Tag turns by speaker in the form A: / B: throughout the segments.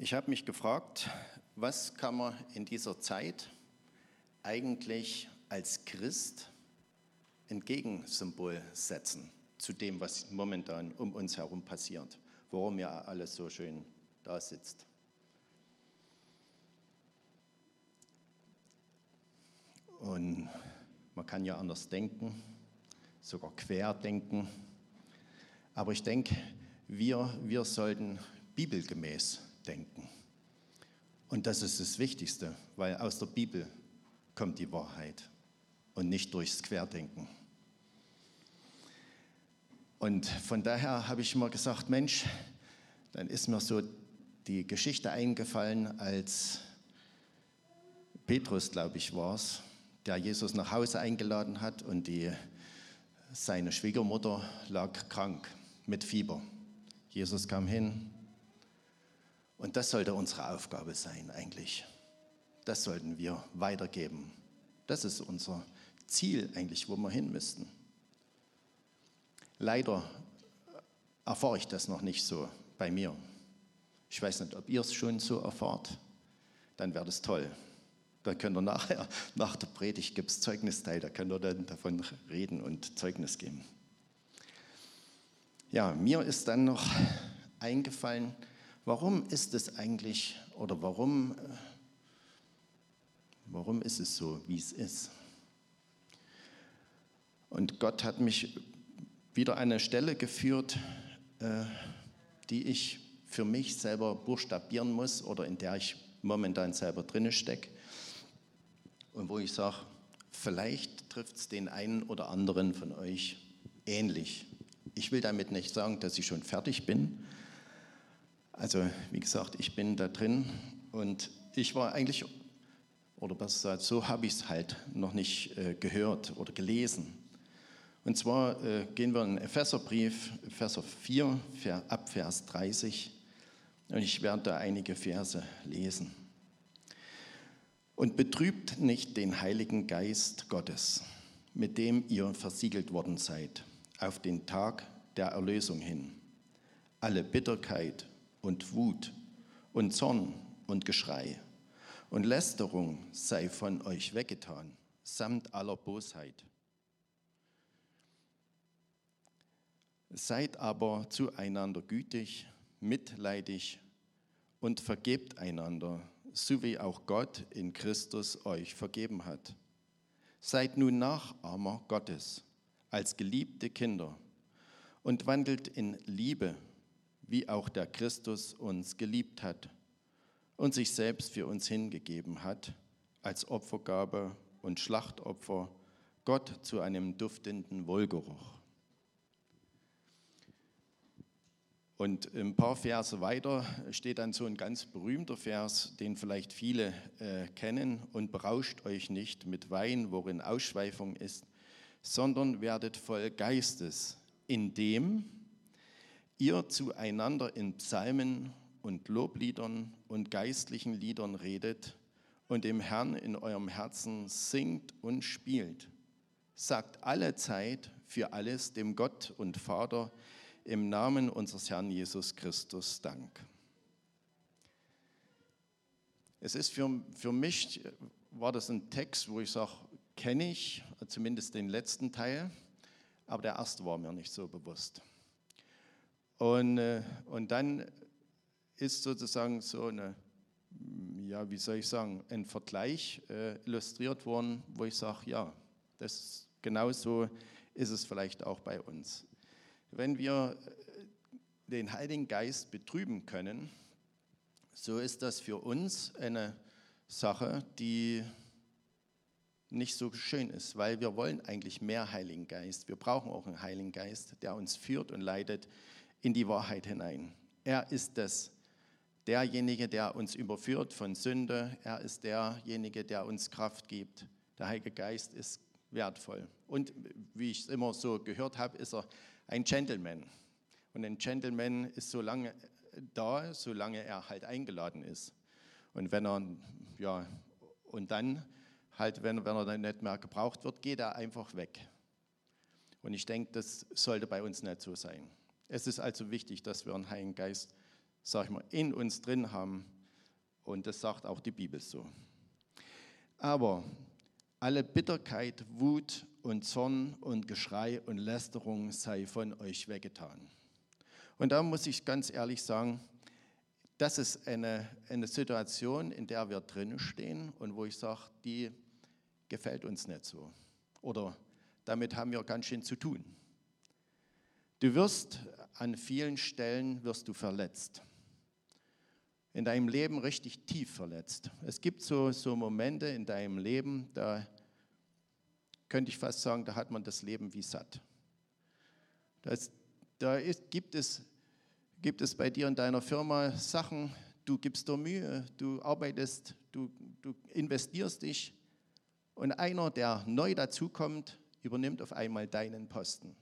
A: Ich habe mich gefragt, was kann man in dieser Zeit eigentlich als Christ ein Gegensymbol setzen zu dem, was momentan um uns herum passiert, warum ja alles so schön da sitzt. Und man kann ja anders denken, sogar quer denken. Aber ich denke, wir, wir sollten bibelgemäß denken. Und das ist das Wichtigste, weil aus der Bibel kommt die Wahrheit und nicht durchs Querdenken. Und von daher habe ich immer gesagt, Mensch, dann ist mir so die Geschichte eingefallen, als Petrus, glaube ich, war es, der Jesus nach Hause eingeladen hat und die, seine Schwiegermutter lag krank mit Fieber. Jesus kam hin und das sollte unsere Aufgabe sein eigentlich. Das sollten wir weitergeben. Das ist unser Ziel eigentlich, wo wir hin müssten. Leider erfahre ich das noch nicht so bei mir. Ich weiß nicht, ob ihr es schon so erfahrt. Dann wäre das toll. Da könnt ihr nachher, nach der Predigt gibt es Zeugnisteil, da könnt ihr dann davon reden und Zeugnis geben. Ja, mir ist dann noch eingefallen, warum ist es eigentlich oder warum, äh, warum ist es so, wie es ist? Und Gott hat mich wieder an eine Stelle geführt, äh, die ich für mich selber buchstabieren muss oder in der ich momentan selber drinne stecke und wo ich sage, vielleicht trifft es den einen oder anderen von euch ähnlich. Ich will damit nicht sagen, dass ich schon fertig bin. Also wie gesagt, ich bin da drin und ich war eigentlich, oder besser gesagt, so habe ich es halt noch nicht äh, gehört oder gelesen. Und zwar äh, gehen wir in den Epheserbrief, Epheser 4, ab Vers 30. Und ich werde da einige Verse lesen. Und betrübt nicht den Heiligen Geist Gottes, mit dem ihr versiegelt worden seid, auf den Tag der Erlösung hin. Alle Bitterkeit und Wut und Zorn und Geschrei und Lästerung sei von euch weggetan, samt aller Bosheit. Seid aber zueinander gütig, mitleidig und vergebt einander, so wie auch Gott in Christus euch vergeben hat. Seid nun Nachahmer Gottes als geliebte Kinder und wandelt in Liebe, wie auch der Christus uns geliebt hat und sich selbst für uns hingegeben hat, als Opfergabe und Schlachtopfer Gott zu einem duftenden Wohlgeruch. Und ein paar Verse weiter steht dann so ein ganz berühmter Vers, den vielleicht viele äh, kennen. Und berauscht euch nicht mit Wein, worin Ausschweifung ist, sondern werdet voll Geistes, indem ihr zueinander in Psalmen und Lobliedern und geistlichen Liedern redet und dem Herrn in eurem Herzen singt und spielt. Sagt alle Zeit für alles dem Gott und Vater, im Namen unseres Herrn Jesus Christus Dank. Es ist für, für mich, war das ein Text, wo ich sage, kenne ich, zumindest den letzten Teil, aber der erste war mir nicht so bewusst. Und, äh, und dann ist sozusagen so eine, ja, wie soll ich sagen, ein Vergleich äh, illustriert worden, wo ich sage, ja, das genauso ist es vielleicht auch bei uns wenn wir äh, den Heiligen Geist betrüben können, so ist das für uns eine Sache, die nicht so schön ist, weil wir wollen eigentlich mehr Heiligen Geist. Wir brauchen auch einen Heiligen Geist, der uns führt und leitet in die Wahrheit hinein. Er ist das, derjenige, der uns überführt von Sünde. Er ist derjenige, der uns Kraft gibt. Der Heilige Geist ist wertvoll. Und wie ich es immer so gehört habe, ist er ein Gentleman. Und ein Gentleman ist so lange da, solange er halt eingeladen ist. Und wenn er, ja, und dann halt, wenn, wenn er dann nicht mehr gebraucht wird, geht er einfach weg. Und ich denke, das sollte bei uns nicht so sein. Es ist also wichtig, dass wir einen Heiligen Geist sag ich mal, in uns drin haben. Und das sagt auch die Bibel so. Aber alle Bitterkeit, Wut und Zorn und Geschrei und Lästerung sei von euch weggetan. Und da muss ich ganz ehrlich sagen, das ist eine, eine Situation, in der wir drinnen stehen und wo ich sage, die gefällt uns nicht so. Oder damit haben wir ganz schön zu tun. Du wirst an vielen Stellen wirst du verletzt. In deinem Leben richtig tief verletzt. Es gibt so, so Momente in deinem Leben, da könnte ich fast sagen, da hat man das Leben wie satt. Das, da ist, gibt, es, gibt es bei dir in deiner Firma Sachen, du gibst dir Mühe, du arbeitest, du, du investierst dich und einer, der neu dazukommt, übernimmt auf einmal deinen Posten.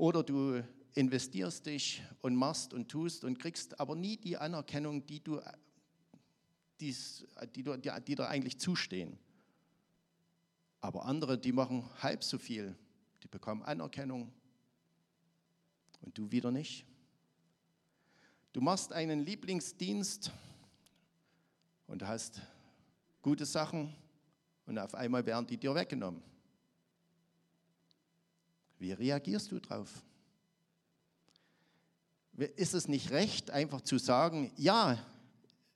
A: Oder du investierst dich und machst und tust und kriegst aber nie die Anerkennung, die, du, die, die, die, die dir eigentlich zustehen. Aber andere, die machen halb so viel, die bekommen Anerkennung und du wieder nicht. Du machst einen Lieblingsdienst und hast gute Sachen und auf einmal werden die dir weggenommen. Wie reagierst du drauf? Ist es nicht recht, einfach zu sagen, ja,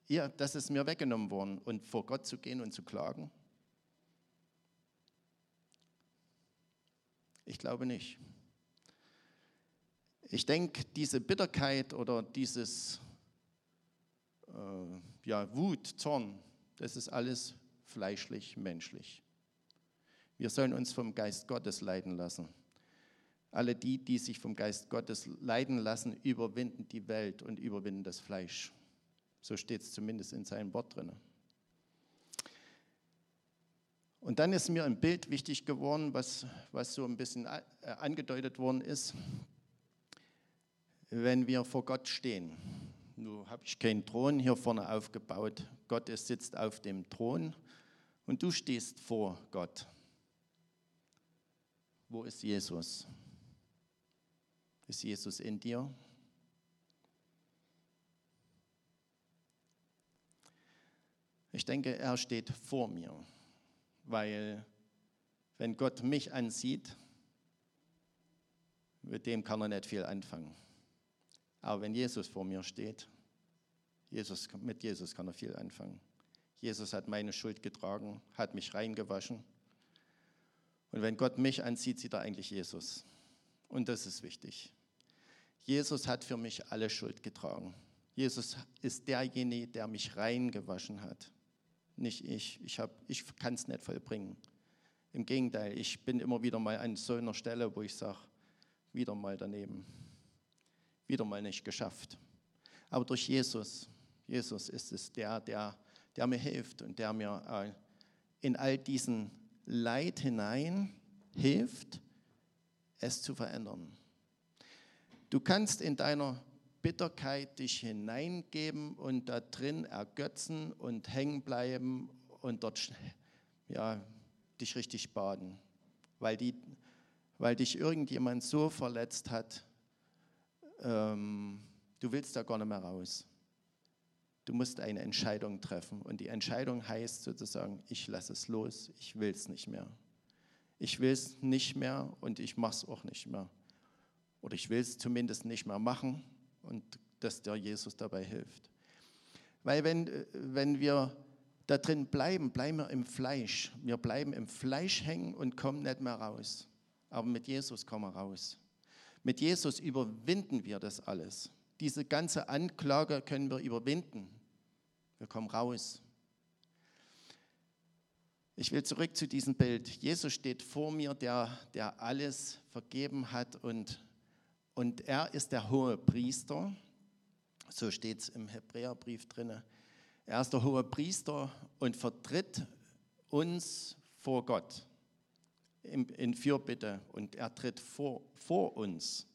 A: ja, das ist mir weggenommen worden und vor Gott zu gehen und zu klagen? Ich glaube nicht. Ich denke, diese Bitterkeit oder dieses äh, ja, Wut, Zorn, das ist alles fleischlich, menschlich. Wir sollen uns vom Geist Gottes leiten lassen. Alle die, die sich vom Geist Gottes leiden lassen, überwinden die Welt und überwinden das Fleisch. So steht es zumindest in seinem Wort drin. Und dann ist mir ein Bild wichtig geworden, was, was so ein bisschen äh, angedeutet worden ist. Wenn wir vor Gott stehen, nun habe ich keinen Thron hier vorne aufgebaut, Gott sitzt auf dem Thron und du stehst vor Gott. Wo ist Jesus? Ist Jesus in dir? Ich denke, er steht vor mir, weil wenn Gott mich ansieht, mit dem kann er nicht viel anfangen. Aber wenn Jesus vor mir steht, Jesus, mit Jesus kann er viel anfangen. Jesus hat meine Schuld getragen, hat mich reingewaschen. Und wenn Gott mich ansieht, sieht er eigentlich Jesus. Und das ist wichtig. Jesus hat für mich alle Schuld getragen. Jesus ist derjenige, der mich reingewaschen hat. Nicht ich. Ich, ich kann es nicht vollbringen. Im Gegenteil, ich bin immer wieder mal an so einer Stelle, wo ich sage, wieder mal daneben. Wieder mal nicht geschafft. Aber durch Jesus, Jesus ist es der, der, der mir hilft und der mir äh, in all diesen Leid hinein hilft, es zu verändern. Du kannst in deiner Bitterkeit dich hineingeben und da drin ergötzen und hängen bleiben und dort ja, dich richtig baden, weil, die, weil dich irgendjemand so verletzt hat, ähm, du willst da gar nicht mehr raus. Du musst eine Entscheidung treffen und die Entscheidung heißt sozusagen, ich lasse es los, ich will es nicht mehr. Ich will es nicht mehr und ich mache es auch nicht mehr. Oder ich will es zumindest nicht mehr machen und dass der Jesus dabei hilft. Weil wenn, wenn wir da drin bleiben, bleiben wir im Fleisch. Wir bleiben im Fleisch hängen und kommen nicht mehr raus. Aber mit Jesus kommen wir raus. Mit Jesus überwinden wir das alles. Diese ganze Anklage können wir überwinden. Wir kommen raus. Ich will zurück zu diesem Bild. Jesus steht vor mir, der, der alles vergeben hat und, und er ist der hohe Priester. So steht es im Hebräerbrief drin. Er ist der hohe Priester und vertritt uns vor Gott in, in Fürbitte und er tritt vor, vor uns.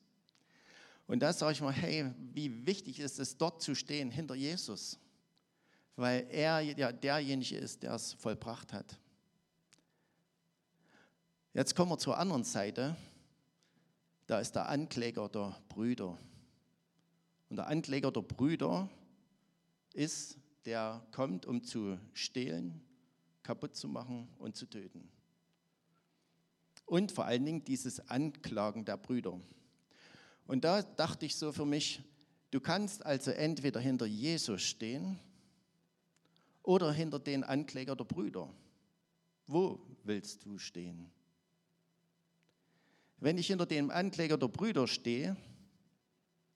A: Und da sage ich mal, hey, wie wichtig ist es, dort zu stehen hinter Jesus, weil er ja derjenige ist, der es vollbracht hat. Jetzt kommen wir zur anderen Seite. da ist der Ankläger der Brüder. Und der Ankläger der Brüder ist, der kommt, um zu stehlen, kaputt zu machen und zu töten. Und vor allen Dingen dieses Anklagen der Brüder. Und da dachte ich so für mich, du kannst also entweder hinter Jesus stehen oder hinter den Ankläger der Brüder. Wo willst du stehen? Wenn ich hinter dem Ankläger der Brüder stehe,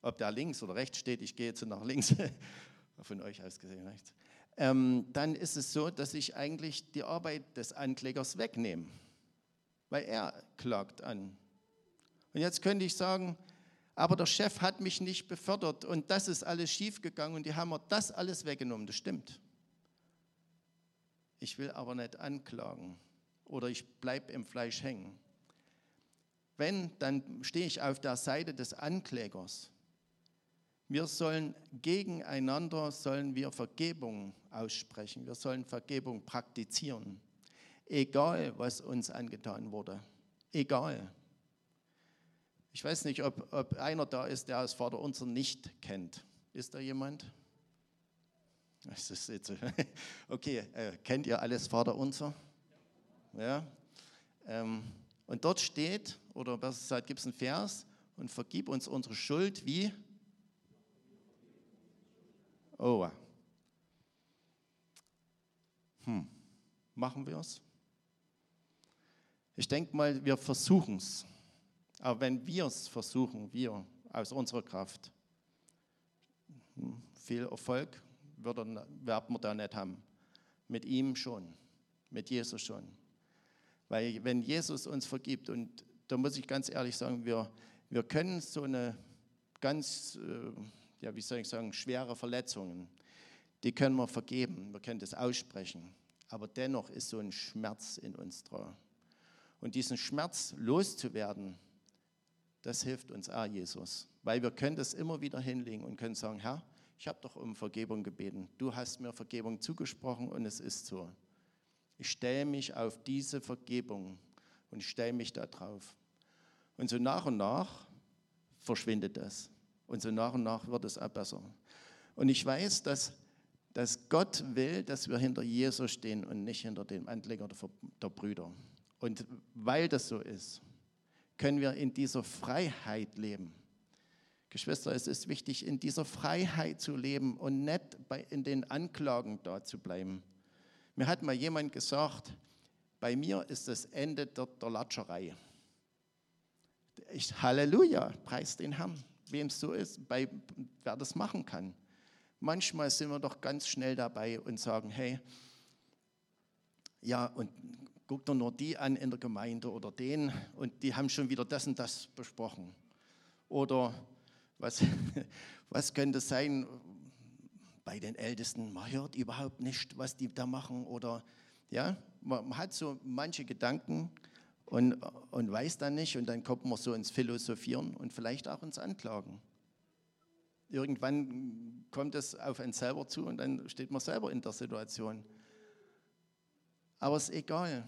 A: ob der links oder rechts steht, ich gehe jetzt nach links, von euch aus gesehen rechts, ähm, dann ist es so, dass ich eigentlich die Arbeit des Anklägers wegnehme, weil er klagt an. Und jetzt könnte ich sagen, aber der Chef hat mich nicht befördert und das ist alles schiefgegangen und die haben mir das alles weggenommen. Das stimmt. Ich will aber nicht anklagen oder ich bleibe im Fleisch hängen. Wenn, dann stehe ich auf der Seite des Anklägers. Wir sollen gegeneinander sollen wir Vergebung aussprechen. Wir sollen Vergebung praktizieren. Egal, was uns angetan wurde. Egal. Ich weiß nicht, ob, ob einer da ist, der das Vaterunser nicht kennt. Ist da jemand? Das ist jetzt, okay, äh, kennt ihr alles Vaterunser? Ja. Ähm, und dort steht, oder besser gesagt, gibt es einen Vers, und vergib uns unsere Schuld wie? Oh. Hm. Machen wir es? Ich denke mal, wir versuchen es. Aber wenn wir es versuchen, wir aus unserer Kraft, hm, viel Erfolg werden, werden wir da nicht haben. Mit ihm schon, mit Jesus schon. Weil wenn Jesus uns vergibt, und da muss ich ganz ehrlich sagen, wir, wir können so eine ganz, äh, ja, wie soll ich sagen, schwere Verletzungen, die können wir vergeben, wir können das aussprechen. Aber dennoch ist so ein Schmerz in uns dran. Und diesen Schmerz loszuwerden, das hilft uns auch Jesus. Weil wir können das immer wieder hinlegen und können sagen, Herr, ich habe doch um Vergebung gebeten. Du hast mir Vergebung zugesprochen und es ist so. Ich stelle mich auf diese Vergebung und stelle mich da drauf. Und so nach und nach verschwindet das. Und so nach und nach wird es auch besser. Und ich weiß, dass, dass Gott will, dass wir hinter Jesus stehen und nicht hinter dem Anleger der Brüder. Und weil das so ist, können wir in dieser Freiheit leben. Geschwister, es ist wichtig, in dieser Freiheit zu leben und nicht bei, in den Anklagen da zu bleiben. Mir hat mal jemand gesagt, bei mir ist das Ende der, der Latscherei. Ich, Halleluja, preis den Herrn, wem es so ist, bei, wer das machen kann. Manchmal sind wir doch ganz schnell dabei und sagen, hey, ja, und guck doch nur die an in der Gemeinde oder den und die haben schon wieder das und das besprochen. Oder was, was könnte sein, bei den Ältesten, man hört überhaupt nicht, was die da machen oder ja, man hat so manche Gedanken und, und weiß dann nicht und dann kommt man so ins Philosophieren und vielleicht auch ins Anklagen. Irgendwann kommt es auf einen selber zu und dann steht man selber in der Situation. Aber es ist egal.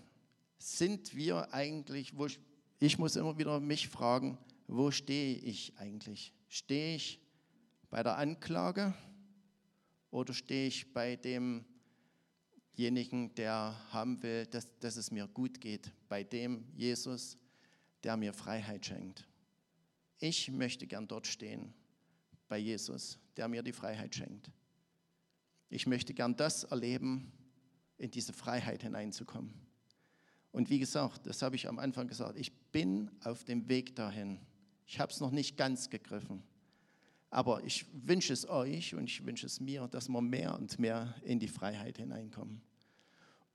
A: Sind wir eigentlich, wo ich, ich muss immer wieder mich fragen, wo stehe ich eigentlich? Stehe ich bei der Anklage? Oder stehe ich bei demjenigen, der haben will, dass, dass es mir gut geht, bei dem Jesus, der mir Freiheit schenkt? Ich möchte gern dort stehen, bei Jesus, der mir die Freiheit schenkt. Ich möchte gern das erleben, in diese Freiheit hineinzukommen. Und wie gesagt, das habe ich am Anfang gesagt, ich bin auf dem Weg dahin. Ich habe es noch nicht ganz gegriffen. Aber ich wünsche es euch und ich wünsche es mir, dass wir mehr und mehr in die Freiheit hineinkommen.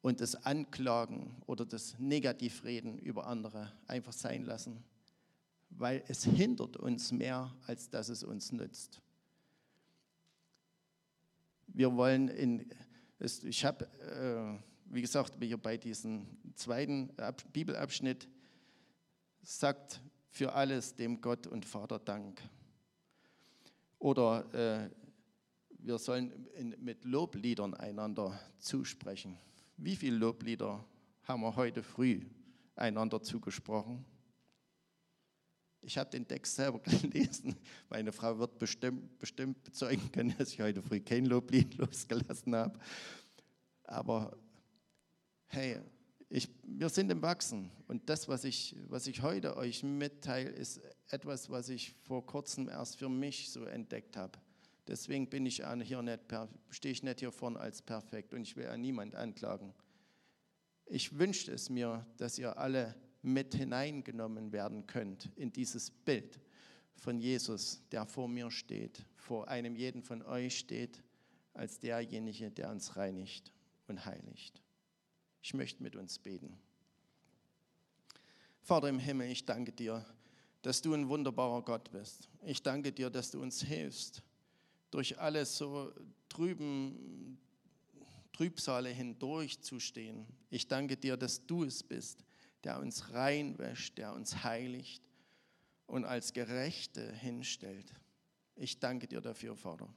A: Und das Anklagen oder das Negativreden über andere einfach sein lassen, weil es hindert uns mehr, als dass es uns nützt. Wir wollen in, ich habe, äh, wie gesagt, bei diesem zweiten Bibelabschnitt sagt für alles dem Gott und Vater Dank. Oder äh, wir sollen in, mit Lobliedern einander zusprechen. Wie viele Loblieder haben wir heute früh einander zugesprochen? Ich habe den Text selber gelesen. Meine Frau wird bestimmt, bestimmt bezeugen können, dass ich heute früh kein Loblied losgelassen habe. Aber hey, ich, wir sind im Wachsen. Und das, was ich, was ich heute euch mitteile, ist etwas, was ich vor kurzem erst für mich so entdeckt habe. Deswegen bin ich hier nicht, stehe ich nicht hier vorne als perfekt und ich will an niemand anklagen. Ich wünschte es mir, dass ihr alle mit hineingenommen werden könnt in dieses Bild von Jesus, der vor mir steht, vor einem jeden von euch steht, als derjenige, der uns reinigt und heiligt. Ich möchte mit uns beten. Vater im Himmel, ich danke dir, dass du ein wunderbarer Gott bist. Ich danke dir, dass du uns hilfst, durch alles so trüben Trübsale hindurchzustehen. Ich danke dir, dass du es bist, der uns reinwäscht, der uns heiligt und als Gerechte hinstellt. Ich danke dir dafür, Vater.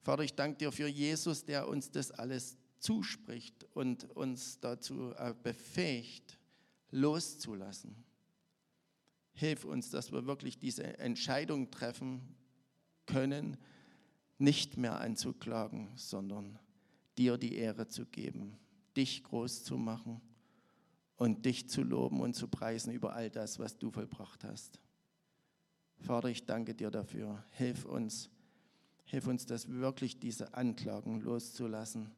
A: Vater, ich danke dir für Jesus, der uns das alles zuspricht und uns dazu äh, befähigt, loszulassen. Hilf uns, dass wir wirklich diese Entscheidung treffen können, nicht mehr anzuklagen, sondern dir die Ehre zu geben, dich groß zu machen und dich zu loben und zu preisen über all das, was du vollbracht hast. Vater, ich danke dir dafür. Hilf uns, hilf uns, dass wirklich diese Anklagen loszulassen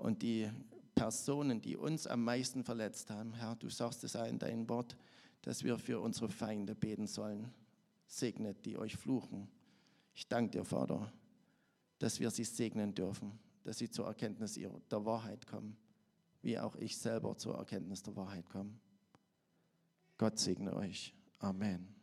A: und die Personen, die uns am meisten verletzt haben, Herr, du sagst es auch in deinem Wort, dass wir für unsere Feinde beten sollen. Segnet, die euch fluchen. Ich danke dir, Vater, dass wir sie segnen dürfen, dass sie zur Erkenntnis der Wahrheit kommen wie auch ich selber zur Erkenntnis der Wahrheit komme. Gott segne euch. Amen.